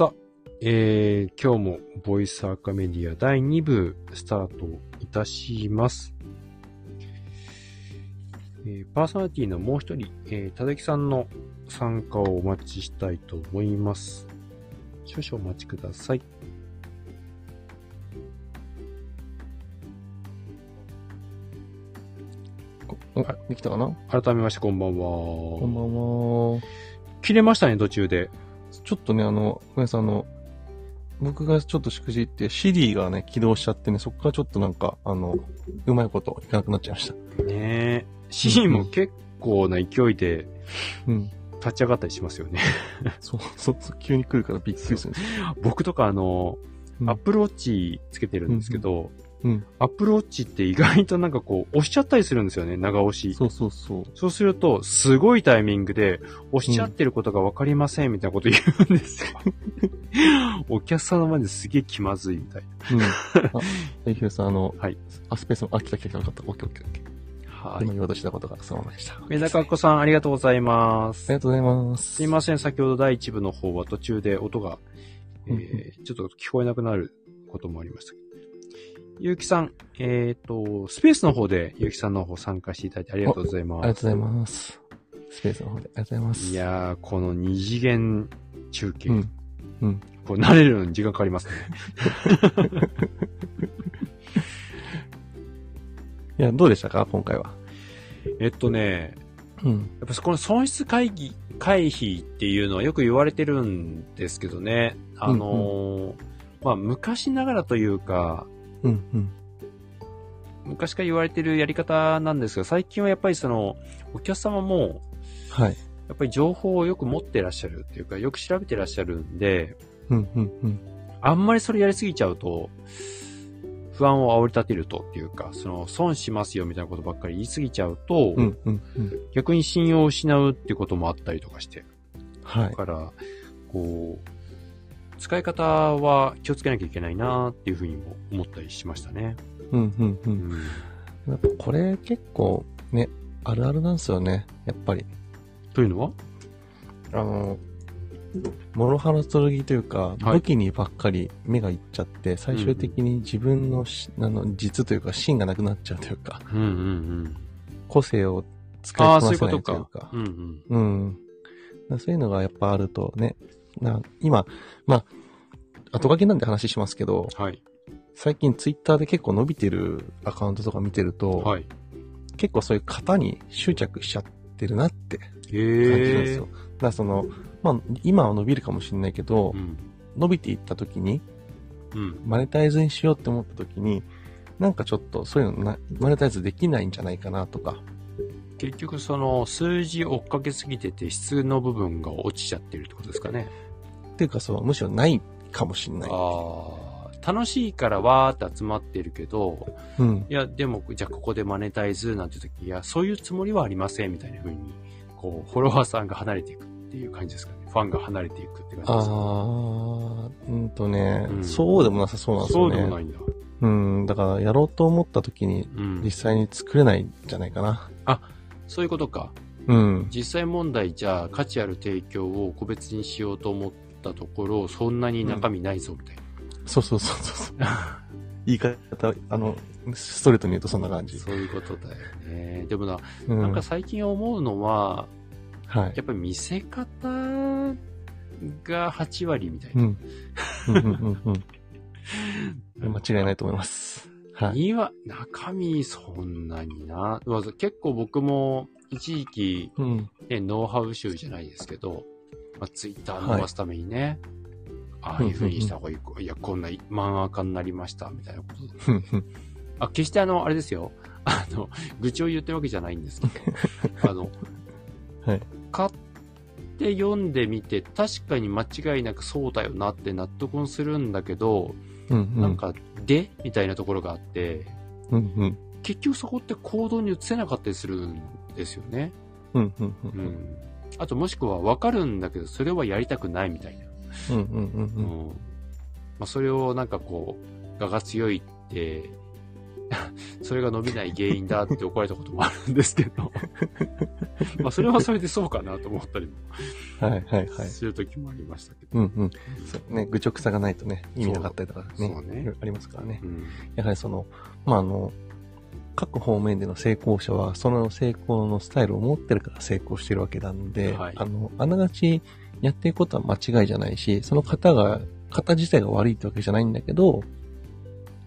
さあ、えー、今日もボイスアカメディア第2部スタートいたします。えーパーソナリティのもう一人、えー、ただきさんの参加をお待ちしたいと思います。少々お待ちください。お、できたかな？改めましてこんばんこんばは。んは。切れましたね、途中で。ちょっとね、あの、ごめんなさい、あの、僕がちょっとしくじって、シリがね、起動しちゃってね、そこからちょっとなんか、あの、うまいこといかなくなっちゃいました。ねえ。シーンも結構な勢いでうん。立ち上がったりしますよね。そう、そう、そう急に来るからびっくりするんですよ。僕とかあの、うんアップルウォッチつけてるんですけど、うん。アップルウォッチって意外となんかこう、押しちゃったりするんですよね、長押し。そうそうそう。そうすると、すごいタイミングで、押しちゃってることがわかりませんみたいなこと言うんですよ。お客さんの前ですげえ気まずいみたいうん。あ、えひろさん、あの、はい。あ、スペースも、あ、来た来た来た、よかった。オッケーオッケーオッケー。な。は今言おうとしたことがそのままでした。メダカっこさん、ありがとうございまあすり。がとうございます。すいません、先ほど第一部の方は途中で音が、えうんー、ちょっと聞こえなくなることもありました。ゆうきさん、えっ、と、スペースの方でゆうきさんの方参加していただいてありがとうございます。ありがとうございます。スペースの方で、ありがとうございます。いやー、この二次元中継、うん。うん。こう慣れるのに時間かかりますね。いや、どうでしたか？今回は。えっとね、うん。やっぱこの損失会議、回避っていうのはよく言われてるんですけどね。あのーまあ、昔ながらというか、うん、うん。昔から言われてるやり方なんですが、最近はやっぱりその、お客様も、はい。やっぱり情報をよく持ってらっしゃるっていうか、よく調べてらっしゃるんで、うん、うん、うん。あんまりそれやりすぎちゃうと、不安を煽り立てるとっていうか、その、損しますよみたいなことばっかり言いすぎちゃうと、うん、うん、うん。逆に信用を失うっていうこともあったりとかして。はいだ。から、こう、使い方は気をつけなきゃいけないなっていうふうにも思ったりしましたね。うん、うん、う。うんん。やっぱこれ結構ね、あるあるなんですよね。やっぱり。というのは？あの、諸刃の剣というか、はい武器にばっかり目がいっちゃって、最終的に自分のし、あの、実というか、芯がなくなっちゃうというか、うんうんうん。個性を使いこなせないとかいうか。。うんうん。うん。そういうのがやっぱあるとね、な今、まあ、後書きなんで話しますけど、はい。最近ツイッターで結構伸びてるアカウントとか見てると、はい。結構そういう型に執着しちゃってるなって感じるんですよ。。だからその、まあ、今は伸びるかもしれないけど、うん。伸びていった時に、うん。マネタイズにしようって思った時に、なんかちょっとそういうのな、マネタイズできないんじゃないかなとか。結局その数字追っかけすぎてて質の部分が落ちちゃってるってことですかね。っていうかそう、むしろないかもしれない。ああ。楽しいからわーって集まってるけど、うん。いや、でも、じゃあここでマネタイズなんて時、いや、そういうつもりはありませんみたいな風に、こう、フォロワーさんが離れていくっていう感じですかね。ファンが離れていくって感じですか、あー、うんとね、うんそうでもなさそうなんですよね。そうでもないんだ。うん、だからやろうと思った時にうん実。際に作れないんじゃないかな。そういうことか。うん。実際問題、じゃあ価値ある提供を個別にしようと思ったところ、そんなに中身ないぞみたいな。そうそうそうそうそう。言い方、あの、ストレートに言うとそんな感じ。そういうことだよね。でもな、うん、なんか最近思うのは、はい。やっぱり見せ方が8割みたいな。うん。うんうんうんうん。間違いないと思います。はい。には、中身そんなにな。まず結構僕も一時期、うん。ね、ノウハウ集じゃないですけど、まあ、ツイッター伸ばすためにね、ああいう風にした方がいい。いや、こんな漫画家になりました、みたいなことで。あ、決してあの、あれですよ。あの、愚痴を言ってるわけじゃないんですけど、あの、はい。買って読んでみて、確かに間違いなくそうだよなって納得するんだけど、うんうん。なんか、で？みたいなところがあって、うんうん。結局そこって行動に移せなかったりするんですよね。うんうんう。うんん。あともしくは分かるんだけど、それはやりたくないみたいな。それをなんかこう、我が強いって、それが伸びない原因だって怒られたこともあるんですけど。まあそれはそれでそうかなと思ったりも はいはいはい。する時もありましたけど。うんうん。そうね、愚直さがないとね、意味なかったりとかね、ねありますからね。うんやはりその、まああの、各方面での成功者は、その成功のスタイルを持ってるから成功してるわけなんで、はいあの、あながちやっていくことは間違いじゃないし、その方が、方自体が悪いってわけじゃないんだけど、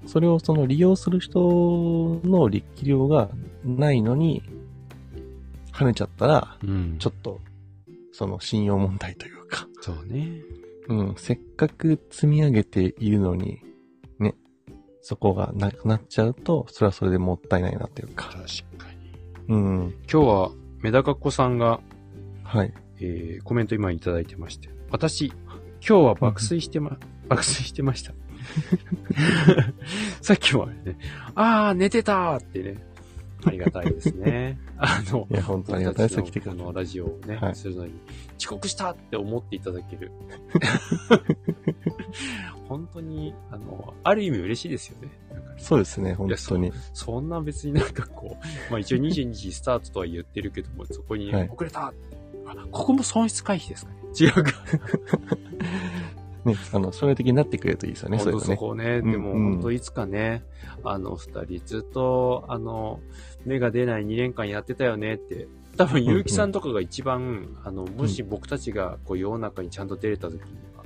それをその利用する人の力量がないのに、跳ねちゃったら、うん。ちょっと、その信用問題というか、そうね。うん、せっかく積み上げているのに、ね、そこがなくなっちゃうと、それはそれでもったいないなというか。確かに。うん。今日は、メダカっ子さんが、はい。えーコメント今いただいてまして。私、今日は爆睡してま、爆睡してました。さっきもあれね、あー、寝てたーってね、ありがたいですね。あの、いや、本当にありがたいです。来てくれのラジオをね、はいするのに、遅刻したって思っていただける。本当に、あの、ある意味嬉しいですよね。なんかそうですね、本当に。そんな別になんかこう、まあ一応22時スタートとは言ってるけども、そこにはい遅れたあ、ここも損失回避ですかね違うか。ね、あの、将来的になってくれるといいですよね、そういうのね。そこね、うんでもうん本当いつかね、あの二人ずっと、あの、芽が出ない2年間やってたよねって、多分、結城さんとかが一番、あの、もし僕たちがこう世の中にちゃんと出れた時には、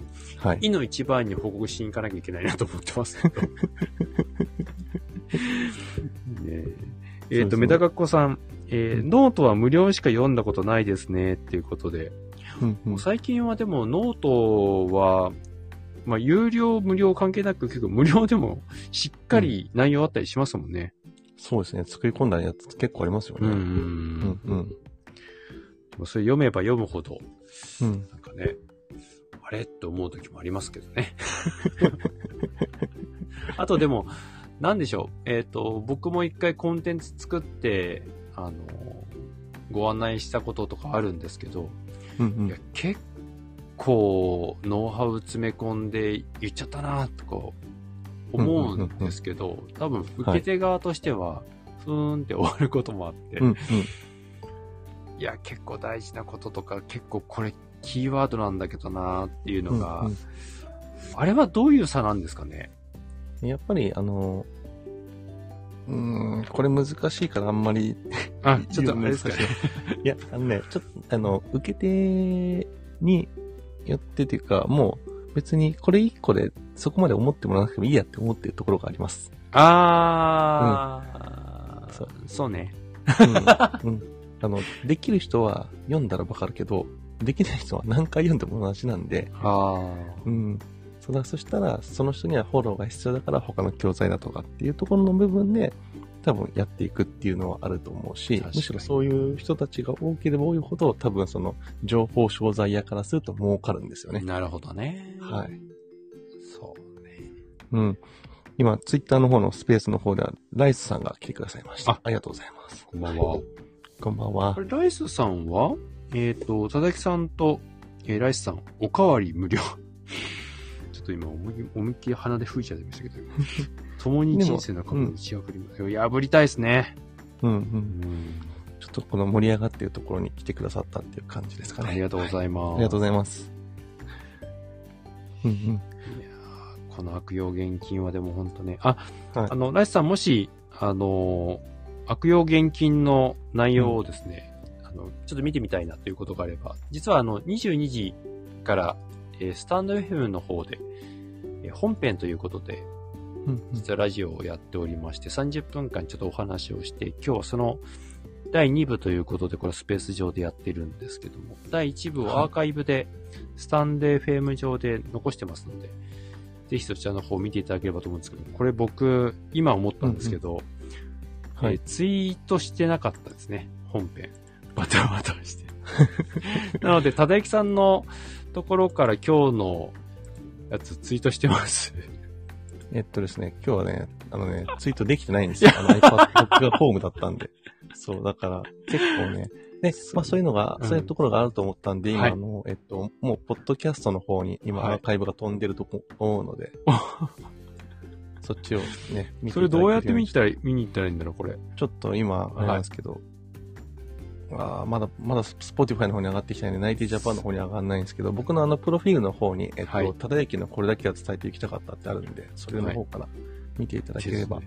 はい。いの一番に報告しに行かなきゃいけないなと思ってますけど。ねええっ、と、そうそうメダカっ子さん、えーノートは無料しか読んだことないですね、っていうことで。うんうん最近はでもノートは、まあ、有料、無料関係なく結構無料でも しっかり内容あったりしますもんね。そうですね、作り込んだやつ結構ありますよね。うん。うんうん。でもそれ読めば読むほど、うん。なんかね、あれ？って思う時もありますけどね。あとでも、なんでしょう？えっ、と、僕も一回コンテンツ作って、あの、ご案内したこととかあるんですけど、うんうんいや。結構、ノウハウ詰め込んで言っちゃったな、とか思うんですけど、多分、受け手側としては、ふーんって終わることもあって、うんうん。いや、結構大事なこととか、結構これキーワードなんだけどなっていうのが、うんうん。あれはどういう差なんですかね？やっぱり、あの、うーん、これ難しいからあんまりあ、ちょっとあれですかね。いや、あのね、ちょっと、あの、受け手によってというか、もう別にこれ一個でそこまで思ってもらわなくてもいいやって思ってるところがあります。あー、そうそうね。うん。うん あの、できる人は読んだらわかるけど、できない人は何回読んでも同じなんで、あうん。そうだ、そしたら、その人にはフォローが必要だから他の教材だとかっていうところの部分で、多分やっていくっていうのはあると思うしむしろそういう人たちが多ければ多いほど、多分その情報商材屋からすると儲かるんですよー、ね。なるほどね。はい。そうね。うん。今、ツイッターの方のスペースの方では、ライスさんが来てくださいました。あありがとうございます。こんばんは。こんばんはこ。れ、ライスさんはえっ、と、佐々木さんと、えーライスさん、おかわり無料。と今思い、思いっきり鼻で吹いちゃいましたけど、共に人生の壁に打ち破ります。破りたいですね。うんう。うんん。ちょっとこの盛り上がっているところに来てくださったっていう感じですかね。ありがとうございます。ありがとうございます。うんうん。いやーこの悪用現金はでも本当ね、あ、はいあの、ライスさんもし、あのー悪用現金の内容をですね、あの、ちょっと見てみたいなということがあれば、実はあの、22時から、えースタンド FM の方で、えー本編ということで、実はラジオをやっておりまして、30分間ちょっとお話をして、今日はその第2部ということで、これスペース上でやってるんですけども、第1部をアーカイブで、スタンド FM 上で残してますので、ぜひそちらの方を見ていただければと思うんですけど、これ僕、今思ったんですけど、はいえー。ツイートしてなかったですね、本編。バタバタして。なので、ただゆきさんのところから今日のやつツイートしてます。えっとですね、今日はね、あのね、ツイートできてないんですよ。あの iPad 僕がホームだったんで。そう、だから、結構ね。で、まあそういうのが、うんそういうところがあると思ったんで、今、はいえっと、もう、ポッドキャストの方に今、はいアーカイブが飛んでると思うので、そっちをね、見てそれどうやって見いたら、見に行ったらいいんだろう、これ。ちょっと今、あれなんですけど、あーまだ、まだ Spotify の方に上がってきたいんで、ナイティジャパンの方に上がんないんですけど、僕のあの、プロフィールの方に、えっと、はいただ駅のこれだけは伝えていきたかったってあるんで、それの方から見ていただければ。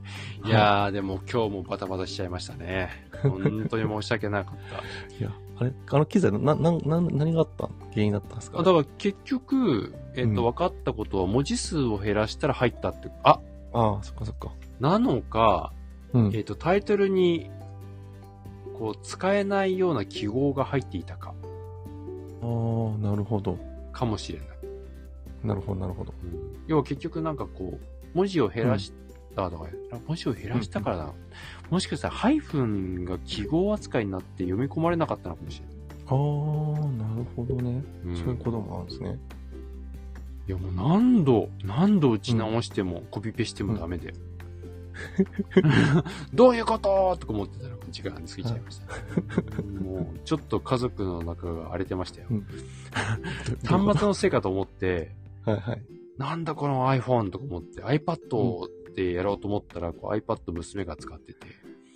いやー、でも今日もバタバタしちゃいましたね。本当に申し訳なかった。いや、あれ、あの機材、な、な、な、何があった原因だったんですか？あだから結局、えっ、と、うん分かったことは文字数を減らしたら入ったって、あ、ああ、そっかそっか。なのか、うん。えっ、と、タイトルに、こう、使えないような記号が入っていたか、ああ、なるほど。かもしれない。なるほど、なるほど。要は結局なんかこう、文字を減らしたとか、文字を減らしたからだな。もしかしたらハイフンが記号扱いになって読み込まれなかったのかもしれない。ああ、なるほどね。うんそういうこともあるんですね。いやもう何度、何度打ち直しても、コピペしてもダメで。どういうこととか思ってたら時間過ぎちゃいました。もう、ちょっと家族の中が荒れてましたよ。うん 端末のせいかと思って、はいはい。なんだこの iPhone とか思って iPad でやろうと思ったら、こう iPad 娘が使ってて、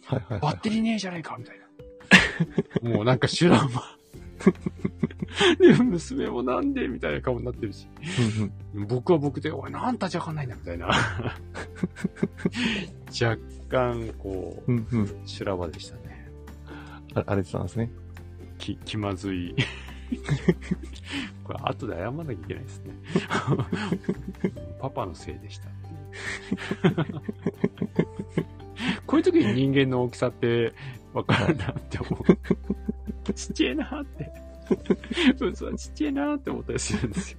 はいはいはい。バッテリーねえじゃねえかみたいな。もうなんか修羅場。で、娘もなんでみたいな顔になってるし。僕は僕で、おい、なん立ち上がんないんだみたいな。若干、こう、うんうん。修羅場でしたね。あ荒れてたんですね。き、気まずい。これ、後で謝んなきゃいけないですね。パパのせいでした。こういう時に人間の大きさってわかるなって思う。ちっちゃいなって。嘘はちっちゃいなって思ったりするんですよ。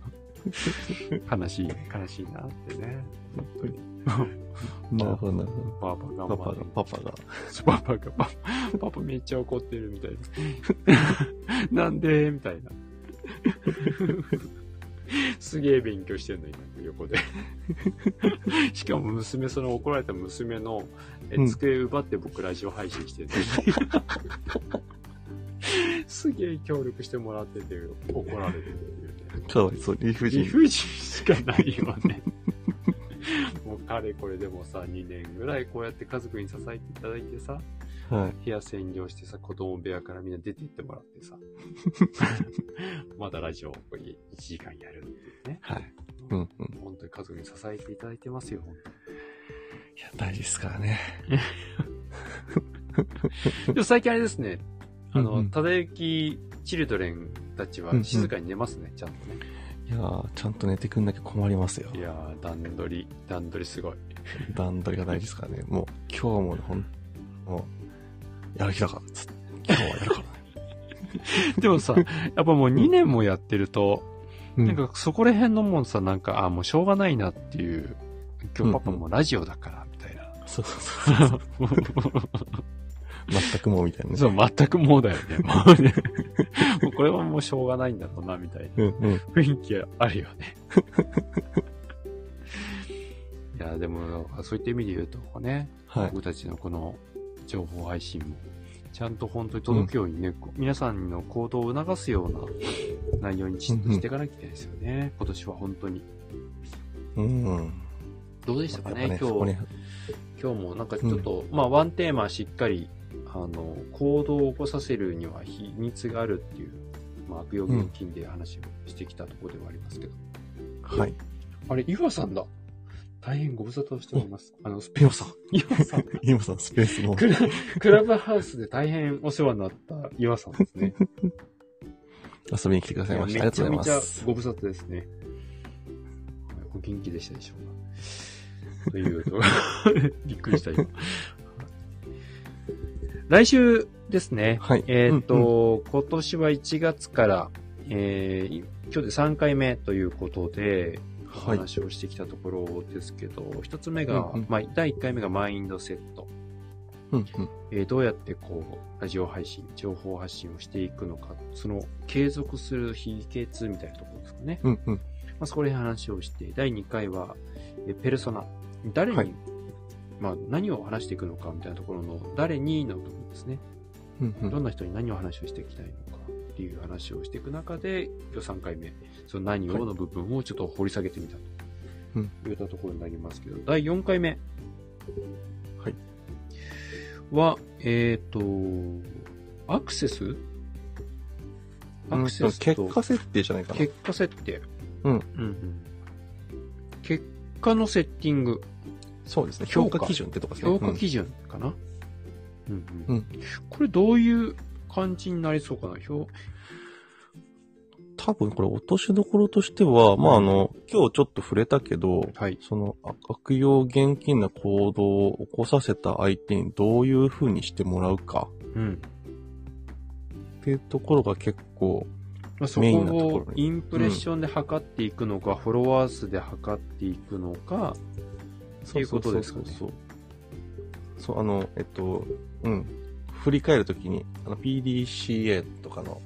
悲しい、悲しいなってね。本当に。なるほど、なるほパパど。パパが、。パパが。パパが、パパ、パパめっちゃ怒ってるみたいな。なんで？みたいな。すげえ勉強してんの、今、横で。しかも娘、その怒られた娘のえうん机奪って僕ラジオ配信してる、すげえ協力してもらってて怒られていうね。かわいそう、理不尽。理不尽しかないよね。もうかれこれでもさ、2年ぐらいこうやって家族に支えていただいてさ、はい。部屋占領してさ、子供部屋からみんな出て行ってもらってさ、まだラジオをここに1時間やるっていうね。はい。うんうん。い本当に家族に支えていただいてますよ、本や、大事ですからね。当に。でも最近あれですね、あの、うんうんただゆきチルドレンたちは静かに寝ますね、ちゃんとね。いやー、ちゃんと寝てくんなきゃ困りますよい。やー、段取り、段取りすごい。段取りが大事ですからね。もう、今日もね、ほん、もう、やる気だから、つって。今日はやるからね。でもさ、やっぱもう2年もやってると、うんなんかそこら辺のもんさ、なんか、あ、もうしょうがないなっていう、今日パパもラジオだから、みたいな。そうそうそう。全くもうみたいなね。そう、全くもうだよね。もうね。もうこれはもうしょうがないんだろうな、みたいなうんうん。雰囲気あるよね。いや、でも、そういった意味で言うとね、はい。僕たちのこの情報配信も、ちゃんと本当に届くようにね、こう皆さんの行動を促すような内容にしうんうんしていかなきゃいけないですよね。今年は本当に。うん。どうでしたかね、やっぱ今日、今日もなんかちょっと、まあワンテーマしっかり、あの、行動を起こさせるには秘密があるっていう、まあ悪用現金で話をしてきたところではありますけど。はい。あれ、岩さんだ。大変ご無沙汰しております。あの、スペ岩さん。岩さん。今さん、スペースの。クラクラブハウスで大変お世話になった岩さんですね。遊びに来てくださいました。ありがとうございます。ご無沙汰ですね。お元気でしたでしょうか。というと、びっくりした今。来週ですね。はい。えっ、うんと、今年は1月から、えー、今日で3回目ということで。話をしてきたところですけど、一つ目が、うんうんまあ、第1回目がマインドセット。うんうん。えーどうやってこう、ラジオ配信、情報発信をしていくのか、その継続する秘訣みたいなところですかね。うんうん。まあ、そこで話をして、第2回は、えーペルソナ。誰に、はいまあ、何を話していくのかみたいなところの、誰にの部分ですね。うんうんどんな人に何を話をしていきたいのかっていう話をしていく中で、今日3回目、その何をの部分をちょっと掘り下げてみたうんといったところになりますけど、第4回目。はい。は、えっ、と、アクセス？アうんクセスと結果設定じゃないかな。結果設定。うん。うんうん。結果のセッティング。そうですね。評価基準ってとこですね。評価基準かな、うん、ううんん。これどういう感じになりそうかな？評多分これ落としどころとしては、まああの、今日ちょっと触れたけど、はい。そのあ悪用現金な行動を起こさせた相手にどういう風にしてもらうかうん。っていうところが結構、まあ、そこをインプレッションで測っていくのか、フォロワー数で測っていくのか、っていうことですかねそうそうそうそう、あの、えっと、うん。振り返るときに、あの、PDCA とかの。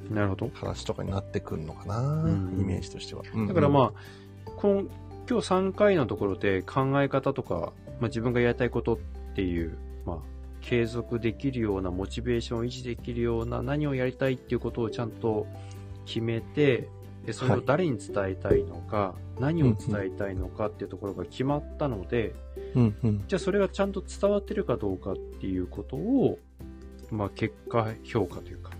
話とかになってくるのかな、んイメージとしては。だからあ、まあ、この、今日3回のところで考え方とか、まあ、自分がやりたいことっていう、まあ、継続できるような、モチベーションを維持できるような、何をやりたいっていうことをちゃんと決めて、でそれを誰に伝えたいのか、何を伝えたいのかっていうところが決まったので、うんうん。じゃあそれがちゃんと伝わってるかどうかっていうことを、まあ結果評価というか、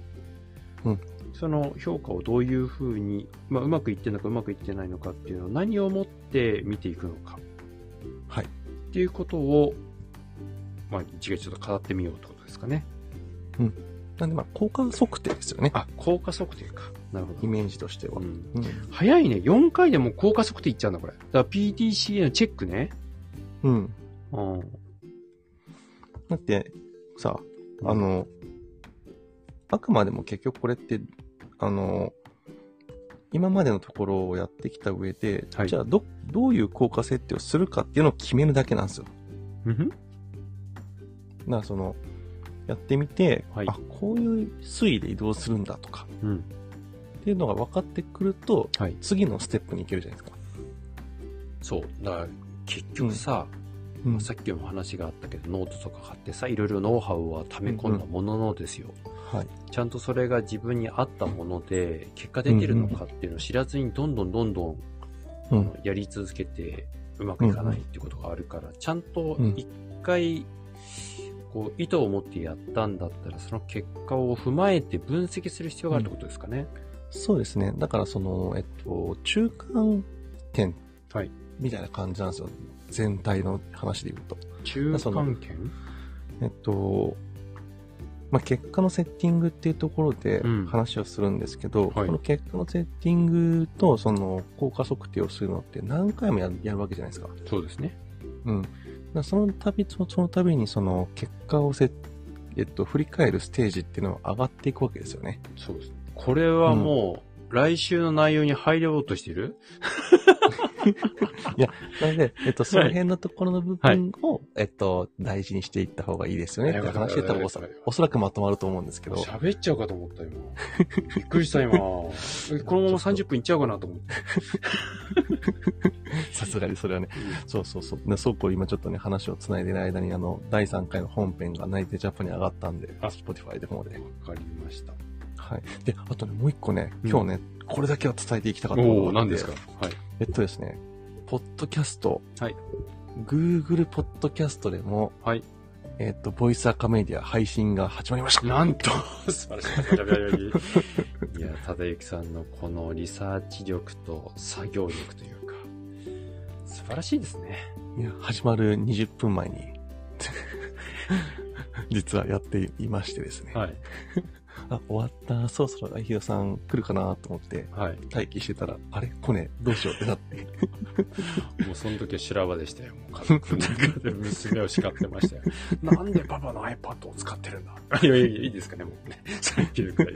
うんその評価をどういうふうに、まあうまくいってるのかうまくいってないのかっていうのを何をもって見ていくのかはい。っていうことを、まあ一概ちょっと語ってみようってことですかね。なんでまあ、効果測定ですよね。あ、効果測定か。なるほど。イメージとしてはう。んうん。早いね。4回でもう効果測定いっちゃうんだ、これ。だから PDCA のチェックね。うん。うん。だって、さ、あの、あくまでも結局これって、あの、今までのところをやってきた上で、はいじゃあど、どういう効果設定をするかっていうのを決めるだけなんですよ。うんだからその、やってみて、はいあ、こういう推移で移動するんだとか、うん。っていうのが分かってくると、はい。次のステップに行けるじゃないですか。そう。だから結局さ、うんまあさっきも話があったけど、ノートとか買ってさ、いろいろノウハウは溜め込んだもののですよ。はい。ちゃんとそれが自分に合ったもので、結果出てるのかっていうのを知らずに、どんどんどんどんうん。やり続けてうまくいかないっていうことがあるから、ちゃんとうん一回、こう、意図を持ってやったんだったら、その結果を踏まえて分析する必要があるってことですかね。そうですね。だからその、えっと、中間点はい。みたいな感じなんですよ。全体の話で言うと。中間権えっと、まあ、結果のセッティングっていうところでうん話をするんですけど、はいこの結果のセッティングとその効果測定をするのって何回もやるやるわけじゃないですか。そうですね。うん。その度、そその度にその結果をせ、えっと、振り返るステージっていうのは上がっていくわけですよね。そうですね。これはもう、来週の内容に入ろうとしてる？なので、えっと、その辺のところの部分を、えっと、大事にしていった方がいいですよねって話してたらおそおそらくまとまると思うんですけど、喋っちゃうかと思った、今。びっくりした、今。このまま30分いっちゃうかなと思って。さすがにそれはね、そうそうそう。でそうこう今ちょっとね、話を繋いでる間に、あの、第3回の本編がナイテジャパンに上がったんで、あ Spotify で方で。わかりました。はい。で、あとね、もう一個ね、うん今日ね、これだけは伝えていきたかったことがあ何ですか？はい。えっとですね、ポッドキャスト。はい。Google ポッドキャストでも、はい。えっと、ボイスアカメディア配信が始まりました。なんと 素晴らしい。いや、忠之さんのこのリサーチ力と作業力というか、素晴らしいですね。いや、始まる20分前に、実はやっていましてですね。はい。あ、終わった。そろそろ愛弘さん来るかなと思って、はい。待機してたら、あれ？来ねえどうしようってなって。もうその時は修羅場でしたよ。もう家族の中で娘を叱ってましたよ。なんでパパの iPad を使ってるんだ？い やいやいや、いいですかね、もうね。それ切るくらい。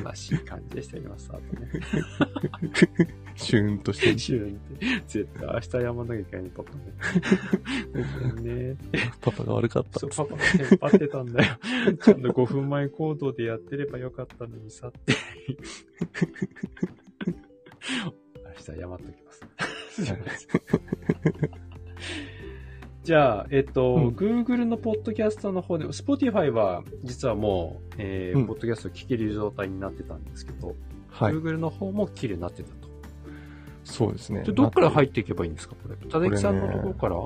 悲しい感じでしたよ、今スタートね。シューンとして、シューンって、絶対明日謝んなきゃいけないね、パパね。ごめんね。パパが悪かったそう、。パパがテンパってたんだよ。ちゃんと5分前行動でやってればよかったのにさって。明日謝っときます。じゃあ、えっと、うん Google のポッドキャストの方で、Spotify は実はもう、えーうんポッドキャスト聞ける状態になってたんですけど、はい。Google の方も綺麗になってたと。そうですね。でどっからっ入っていけばいいんですか、これ？ただきさんのところから、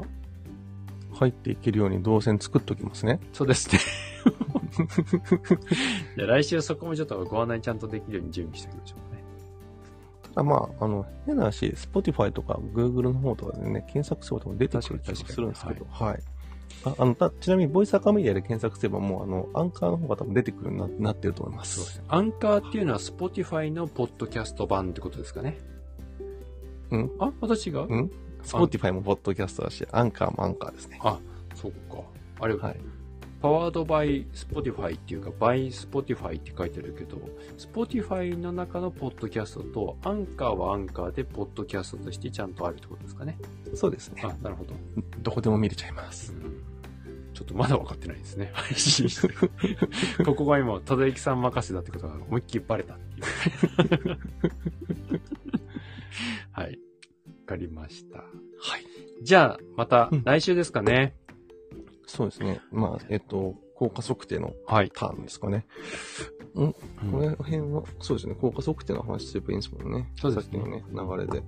入っていけるように動線作っときますね。そうですね。じゃあ来週そこもちょっとご案内ちゃんとできるように準備しておきましょうね。ただまあ、あの、変な話、Spotify とか Google の方とかでね、検索するとも出てくる気がするんですけど、はい。ああの、た、ちなみに、ボイスアカメディアで検索すればもう、あの、アンカーの方が多分出てくるようにななってると思いま。そうです。アンカーっていうのは Spotify のポッドキャスト版ってことですかね？うん？あ、また違う、うん Spotify もポッドキャストだし、アンカーもアンカーですね。あ、そっか。あれ、はい。 Powered by Spotify っていうか、バイ Spotify って書いてあるけど、Spotify の中のポッドキャストと、アンカーはアンカーでポッドキャストとしてちゃんとあるってことですかね。そうですね。あ、なるほど。どこでも見れちゃいます。ちょっとまだ分かってないですね。配信してる。ここが今、ただゆきさん任せだってことが思いっきりバレたっていう。はい。わかりました。はい。じゃあ、またうん来週ですかね。そうですね。まあ、えっと、効果測定のはい。ターンですかね。この辺は、そうですね、効果測定の話すればいいんですもんね。そうですねさっきのね、流れで。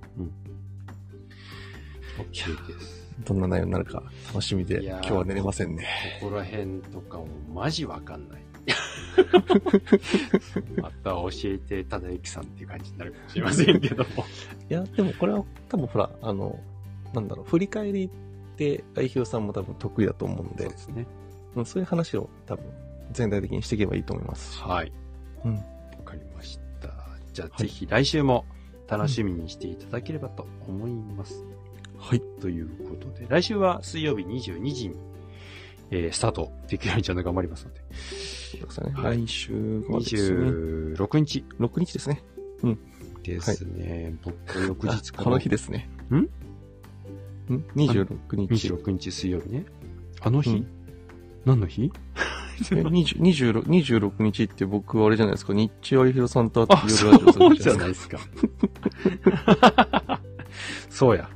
OK です。どんな内容になるか楽しみで、今日は寝れませんね。ここら辺とかもマジわかんない。また教えてただゆきさんっていう感じになるかもしれませんけども。いや、でもこれは多分ほら、あの、なんだろう、振り返りって代表さんも多分得意だと思うんでそうで、すね。うんそういう話を多分全体的にしていけばいいと思いますし。はい。うん。わかりました。じゃあ、はいぜひ来週も楽しみにしていただければと思います。はい。ということで、来週は水曜日22時に、えースタートできるようにちゃんと頑張りますので、そうですね。はい来週がですね、26日6日ですね。ですね。僕、翌日 あこの日ですね。ん？ん ?26 日。26日水曜日ね。あの日、うん何の日？え20 26, 26日って僕あれじゃないですか？日中有弘さんと会って夜ラジオすそうるじゃないですか。そうや。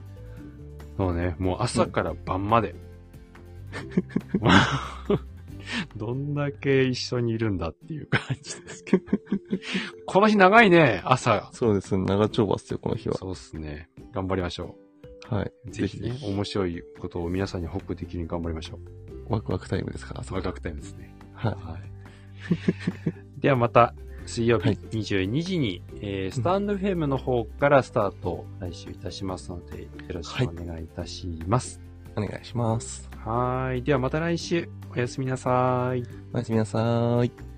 そうね、もう朝から晩まで。どんだけ一緒にいるんだっていう感じですけど。この日長いね、朝。そうです。長丁場っすよ、この日は。そうっすね。頑張りましょはい。う。ぜひね、面白いことを皆さんに報告できるように頑張りましょう。ワクワクタイムですから、そワクワクタイムですね。はい。はい。ではまた、水曜日はい22時に、えースタンドフェムの方からスタート、来週いたしますので、よろしくお願いいたします。お願いします。はーい。ではまた来週、おやすみなさい。おやすみなさーい。